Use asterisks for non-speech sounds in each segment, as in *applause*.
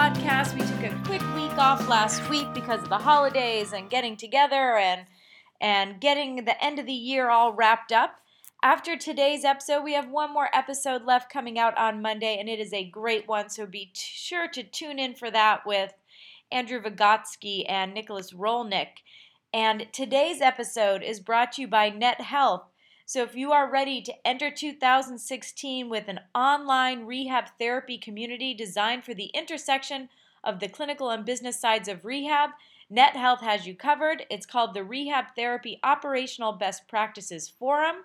podcast. We took a quick week off last week because of the holidays and getting together and and getting the end of the year all wrapped up. After today's episode, we have one more episode left coming out on Monday, and it is a great one. So be t- sure to tune in for that with Andrew Vigotsky and Nicholas Rolnick. And today's episode is brought to you by Net Health. So if you are ready to enter 2016 with an online rehab therapy community designed for the intersection of the clinical and business sides of rehab, Net Health has you covered. It's called the Rehab Therapy Operational Best Practices Forum.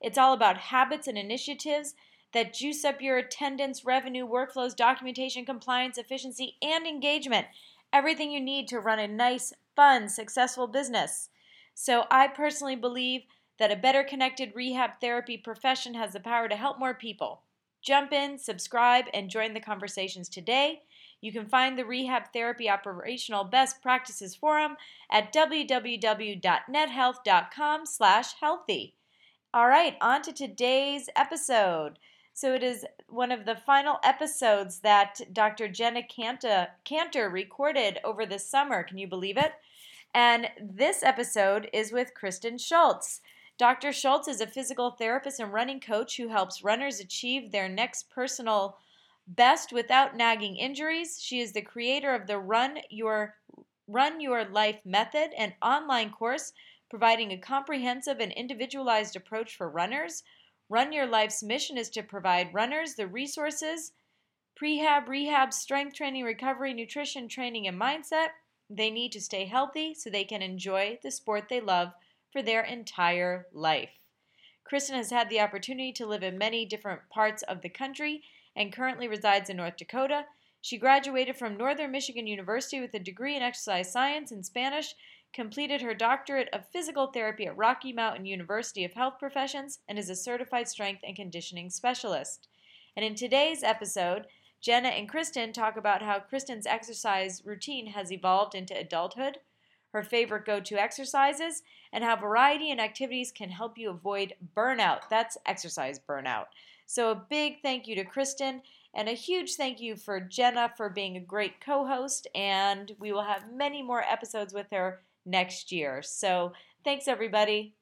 It's all about habits and initiatives that juice up your attendance, revenue, workflows, documentation, compliance, efficiency, and engagement. Everything you need to run a nice, fun, successful business. So I personally believe that a better connected rehab therapy profession has the power to help more people. Jump in, subscribe, and join the conversations today. You can find the Rehab Therapy Operational Best Practices Forum at www.nethealth.com slash healthy. All right, on to today's episode. So it is one of the final episodes that Dr. Jenna Kantor, Kantor recorded over the summer. Can you believe it? And this episode is with Kristen Schulz. Dr. Schulz is a physical therapist and running coach who helps runners achieve their next personal best without nagging injuries. She is the creator of the Run Your Run Your Life Method, an online course providing a comprehensive and individualized approach for runners. Run Your Life's mission is to provide runners the resources, prehab, rehab, strength training, recovery, nutrition, training, and mindset they need to stay healthy so they can enjoy the sport they love for their entire life. Kristen has had the opportunity to live in many different parts of the country and currently resides in North Dakota. She graduated from Northern Michigan University with a degree in exercise science and Spanish, completed her doctorate of physical therapy at Rocky Mountain University of Health Professions, and is a certified strength and conditioning specialist. And in today's episode, Jenna and Kristen talk about how Kristen's exercise routine has evolved into adulthood, her favorite go to exercises, and how variety and activities can help you avoid burnout. That's exercise burnout. So, a big thank you to Kristen and a huge thank you for Jenna for being a great co host. And we will have many more episodes with her next year. So, thanks everybody.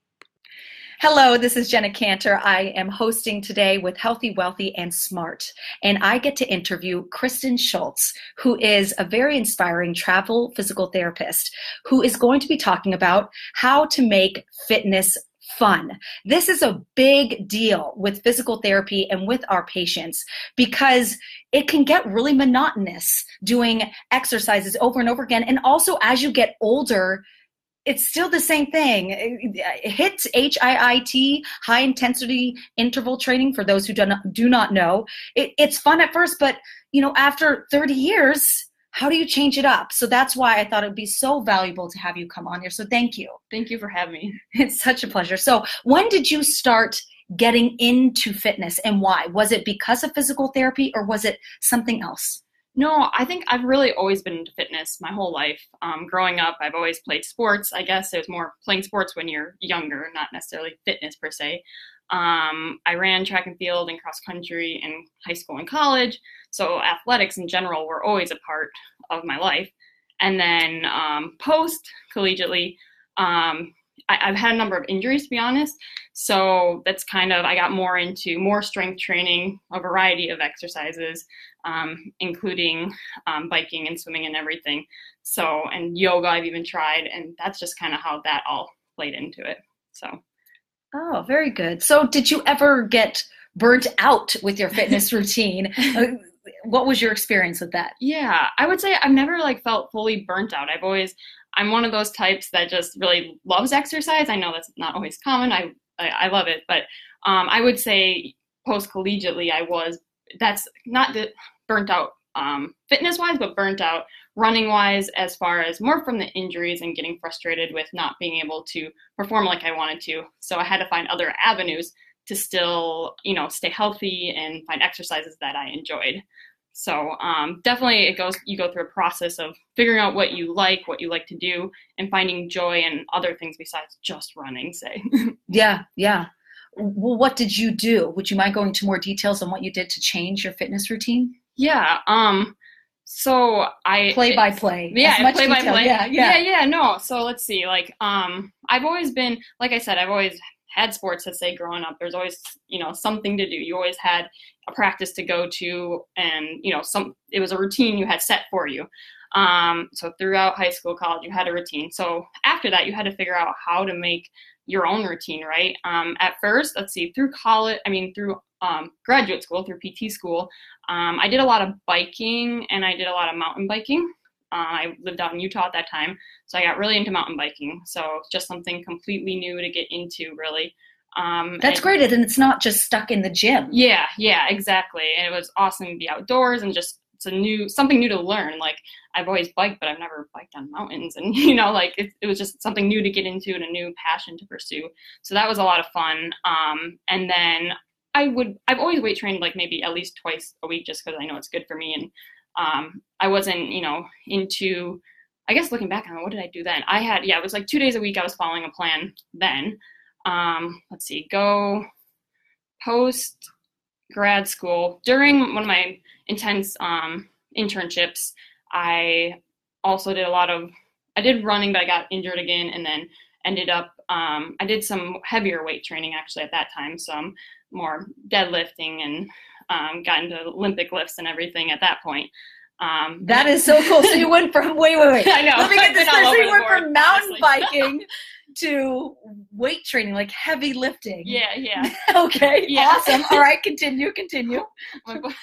Hello, this is Jenna Kantor. I am hosting today with Healthy, Wealthy, and Smart. And I get to interview Kristen Schulz, who is a very inspiring travel physical therapist who is going to be talking about how to make fitness fun. This is a big deal with physical therapy and with our patients because it can get really monotonous doing exercises over and over again. And also, as you get older, it's still the same thing. HIIT, H-I-I-T, high intensity interval training. For those who do not, do not know, it, it's fun at first, but you know, after 30 years, how do you change it up? So that's why I thought it would be so valuable to have you come on here. So thank you. Thank you for having me. It's such a pleasure. So when did you start getting into fitness and why? Was it because of physical therapy or was it something else? No, I think I've really always been into fitness my whole life. Um, growing up, I've always played sports. I guess it was more playing sports when you're younger, not necessarily fitness per se. Um, I ran track and field and cross country in high school and college. So athletics in general were always a part of my life. And then um, post collegiately, um, I, have had a number of injuries to be honest. So that's kind of I got more into more strength training, a variety of exercises, um, including um, biking and swimming and everything. So and yoga I've even tried, and that's just kind of how that all played into it. So. Oh, very good. So did you ever get burnt out with your fitness *laughs* routine? Uh, what was your experience with that? Yeah, I would say I've never like felt fully burnt out. I've always I'm one of those types that just really loves exercise. I know that's not always common. I I, I love it, but um, I would say post collegiately I was that's not the burnt out um, fitness wise, but burnt out running wise as far as more from the injuries and getting frustrated with not being able to perform like I wanted to. So I had to find other avenues to still, you know, stay healthy and find exercises that I enjoyed. So um, definitely, it goes. You go through a process of figuring out what you like, what you like to do, and finding joy in other things besides just running. Say. *laughs* yeah, yeah. Well, what did you do? Would you mind going into more details on what you did to change your fitness routine? Yeah. Um. So I play by play. Yeah, play by play. Yeah, yeah, yeah, yeah. No. So let's see. Like, um, I've always been, like I said, I've always had sports to say growing up. There's always, you know, something to do. You always had a practice to go to, and you know, some it was a routine you had set for you. Um, so throughout high school, college, you had a routine. So after that, you had to figure out how to make your own routine, right? Um, at first, let's see, through college, I mean, through um, graduate school, through PT school, um, I did a lot of biking and I did a lot of mountain biking. Uh, I lived out in Utah at that time, so I got really into mountain biking. So just something completely new to get into, really. Um, That's and, great, and it's not just stuck in the gym. Yeah, yeah, exactly. And it was awesome to be outdoors and just it's a new something new to learn. Like I've always biked, but I've never biked on mountains, and *laughs* you know, like it, it was just something new to get into and a new passion to pursue. So that was a lot of fun. Um, and then I would I've always weight trained like maybe at least twice a week just because I know it's good for me and um, I wasn't, you know, into, I guess looking back on what did I do then? I had, yeah, it was like two days a week I was following a plan then. Um, let's see, go post grad school. During one of my intense um, internships, I also did a lot of, I did running, but I got injured again and then ended up, um, I did some heavier weight training actually at that time, some more deadlifting and um, got into Olympic lifts and everything at that point. Um, that is so cool. So you went from wait, wait, wait. *laughs* I know. Let me get this. So you went board, from mountain honestly. *laughs* biking to weight training, like heavy lifting. Yeah, yeah. *laughs* okay, yeah. awesome. All right, continue, continue.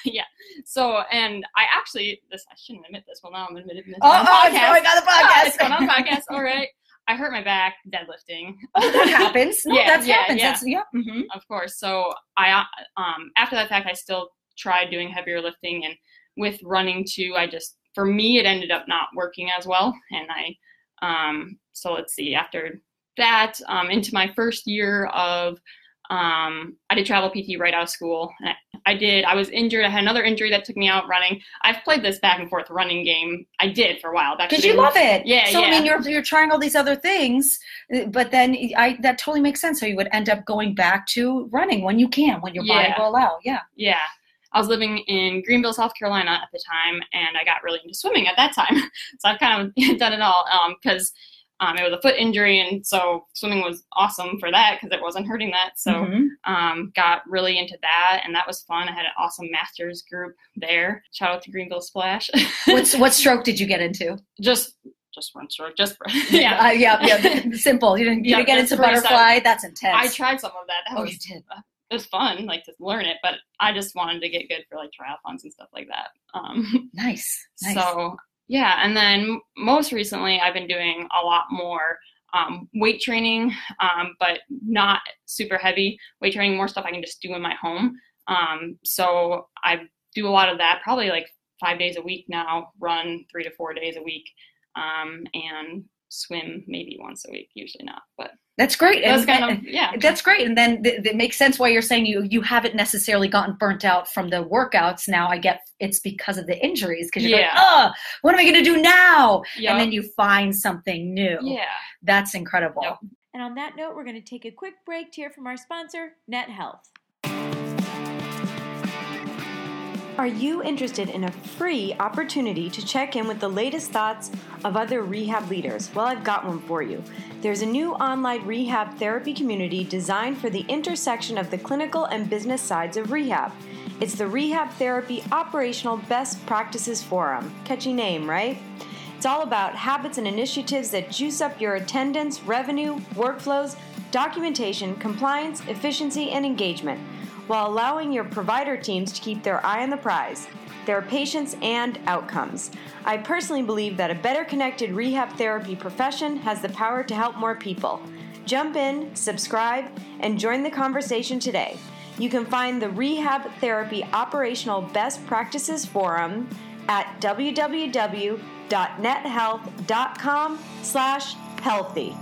yeah. So, and I actually, this I shouldn't admit this. Well, now I'm admitting this. Oh, oh, podcast. oh, got the podcast. it's going on podcast. All right. I hurt my back deadlifting. Oh, that *laughs* happens. No, yeah, that yeah, happens. Yeah. That's, yeah. Mm-hmm. Of course. So I, um, after that fact, I still tried doing heavier lifting, and with running too, I just for me it ended up not working as well, and I, um, so let's see. After that, um, into my first year of um, I did travel PT right out of school. I, I, did. I was injured. I had another injury that took me out running. I've played this back and forth running game. I did for a while. Because you love it. Yeah. So yeah. I mean, you're you're trying all these other things, but then I that totally makes sense. So you would end up going back to running when you can, when your body yeah. will allow. Yeah. Yeah. I was living in Greenville, South Carolina at the time, and I got really into swimming at that time. *laughs* so I've kind of *laughs* done it all because. Um, um, it was a foot injury, and so swimming was awesome for that because it wasn't hurting that. So mm-hmm. um, got really into that, and that was fun. I had an awesome masters group there. Shout out to Greenville Splash. *laughs* What's what stroke did you get into? Just just one stroke, just *laughs* yeah, uh, yeah, yeah. *laughs* Simple. You didn't, you yeah, didn't get into butterfly. That's intense. I tried some of that. that oh, was, you did. Uh, it was fun, like to learn it, but I just wanted to get good for like triathlons and stuff like that. Um, nice. nice. So yeah, and then most recently, I've been doing a lot more um, weight training, um, but not super heavy weight training, more stuff I can just do in my home. Um, so I do a lot of that, probably like five days a week now, run three to four days a week, um, and swim maybe once a week, usually not, but that's great. That's and, kind of, yeah. That's great. And then th- it makes sense why you're saying you you haven't necessarily gotten burnt out from the workouts. Now I get it's because of the injuries because you're yeah. like, oh, what am I going to do now? Yep. And then you find something new. Yeah, that's incredible. Yep. And on that note, we're going to take a quick break to hear from our sponsor, Net Health. Are you interested in a free opportunity to check in with the latest thoughts of other rehab leaders? Well, I've got one for you. There's a new online rehab therapy community designed for the intersection of the clinical and business sides of rehab. It's the Rehab Therapy Operational Best Practices Forum. Catchy name, right? It's all about habits and initiatives that juice up your attendance, revenue, workflows, documentation, compliance, efficiency, and engagement while allowing your provider teams to keep their eye on the prize their patients and outcomes. I personally believe that a better connected rehab therapy profession has the power to help more people. Jump in, subscribe, and join the conversation today. You can find the Rehab Therapy Operational Best Practices Forum at www.nethealth.com slash healthy.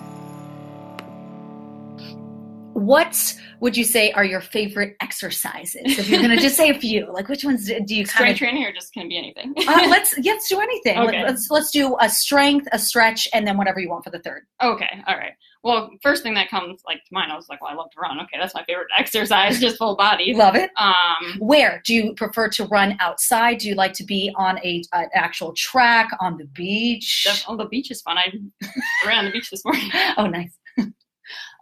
What would you say are your favorite exercises? If you're going to just say a few, like which ones do you kind Strength training or just can be anything? uh, let's let's do anything. Okay. Let's let's do a strength, a stretch, and then whatever you want for the third. okay, all right. Well, first thing that comes like to mind, I was like, well, I love to run. Okay, that's my favorite *laughs* exercise, just full body. Love it. Um, Where do you prefer to run outside? Do you like to be on a an actual track on the beach? def- oh, the beach is fun. I *laughs* ran on the beach this morning. Oh, nice. *laughs*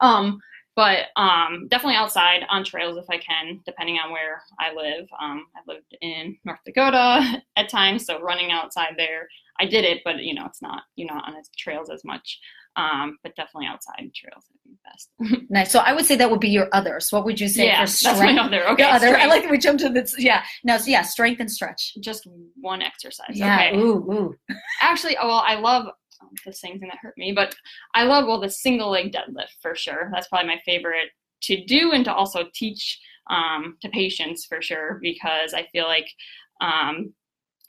Um, but um, definitely outside on trails if I can, depending on where I live. Um, I've lived in North Dakota *laughs* at times, so running outside there, I did it, but you know, it's not you're not on the trails as much. Um, but definitely outside trails, I think best. *laughs* Nice. So I would say that would be your others. What would you say yeah, for that's strength? my other. Okay, Your other. I like that we jumped to this. Yeah. No. So yeah, strength and stretch. just one exercise. Yeah. Okay. Ooh. Ooh. Actually, oh, well, I love um, the same thing that hurt me, but I love well the single leg deadlift for sure. That's probably my favorite to do and to also teach um, to patients for sure because I feel like um,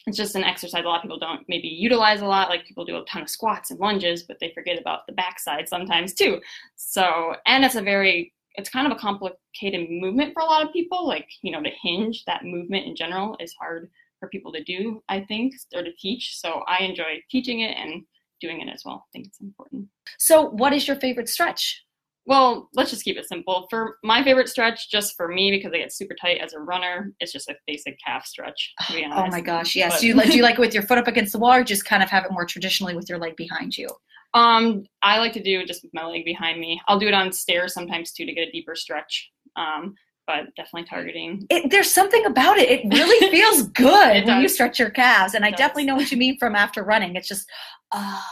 it's just an exercise a lot of people don't maybe utilize a lot. Like people do a ton of squats and lunges, but they forget about the backside sometimes too. So, and it's a very it's kind of a complicated movement for a lot of people. Like you know, to hinge that movement in general is hard for people to do, I think, or to teach. So I enjoy teaching it and doing it as well. I think it's important. So what is your favorite stretch? Well, let's just keep it simple. For my favorite stretch, just for me, because I get super tight as a runner, it's just a basic calf stretch. To be Oh my gosh. Yes. But- Do you like do you *laughs* like it with your foot up against the wall, or just kind of have it more traditionally with your leg behind you? Um, I like to do it just with my leg behind me. I'll do it on stairs sometimes too to get a deeper stretch. Um, but definitely targeting. It, there's something about it. It really *laughs* feels good It when you stretch your calves, and I does. definitely know what you mean from after running. It's just *laughs* ah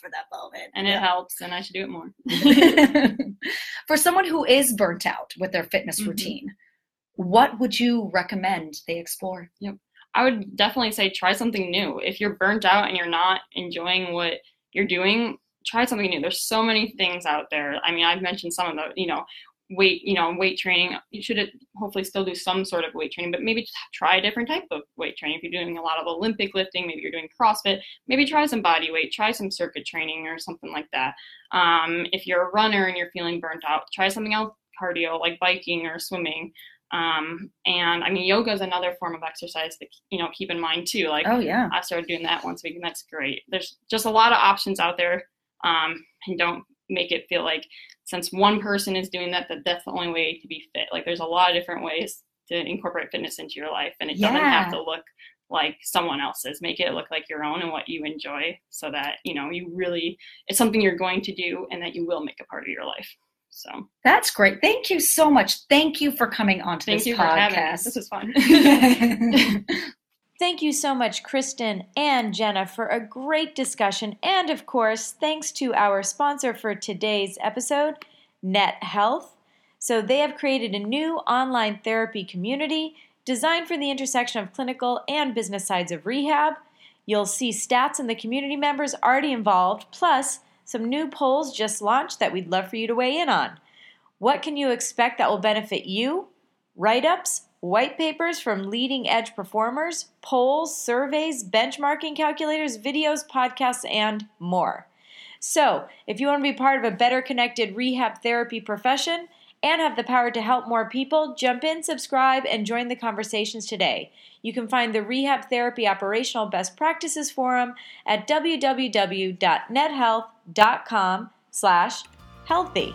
for that moment. And it helps, and I should do it more. *laughs* For someone who is burnt out with their fitness Mhm. routine, what would you recommend they explore? Yep. I would definitely say try something new. If you're burnt out and you're not enjoying what you're doing, try something new. There's so many things out there. I mean, I've mentioned some of the, you know, weight, you know, weight training. You should hopefully still do some sort of weight training, but maybe just try a different type of weight training. If you're doing a lot of Olympic lifting, maybe you're doing CrossFit, maybe try some body weight, try some circuit training or something like that. Um, if you're a runner and you're feeling burnt out, try something else cardio like biking or swimming. Um, and I mean, yoga is another form of exercise that, you know keep in mind too. Like Oh yeah. I started doing that once a week, and that's great. There's just a lot of options out there, um, and don't make it feel like since one person is doing that, that that's the only way to be fit. Like there's a lot of different ways to incorporate fitness into your life, and it doesn't have to look like someone else's. Make it look like your own and what you enjoy, so that you know you really it's something you're going to do, and that you will make a part of your life. So That's great. Thank you so much. Thank you for coming on to thank this you for having me. podcast. This was fun. *laughs* *laughs* Thank you so much, Kristen and Jenna, for a great discussion. And of course, thanks to our sponsor for today's episode, Net Health. So, they have created a new online therapy community designed for the intersection of clinical and business sides of rehab. You'll see stats and the community members already involved, plus some new polls just launched that we'd love for you to weigh in on. What can you expect that will benefit you? Write ups, white papers from leading edge performers, polls, surveys, benchmarking calculators, videos, podcasts, and more. So, if you want to be part of a better connected rehab therapy profession and have the power to help more people, jump in, subscribe, and join the conversations today. You can find the Rehab Therapy Operational Best Practices Forum at www.nethealth.com slash healthy.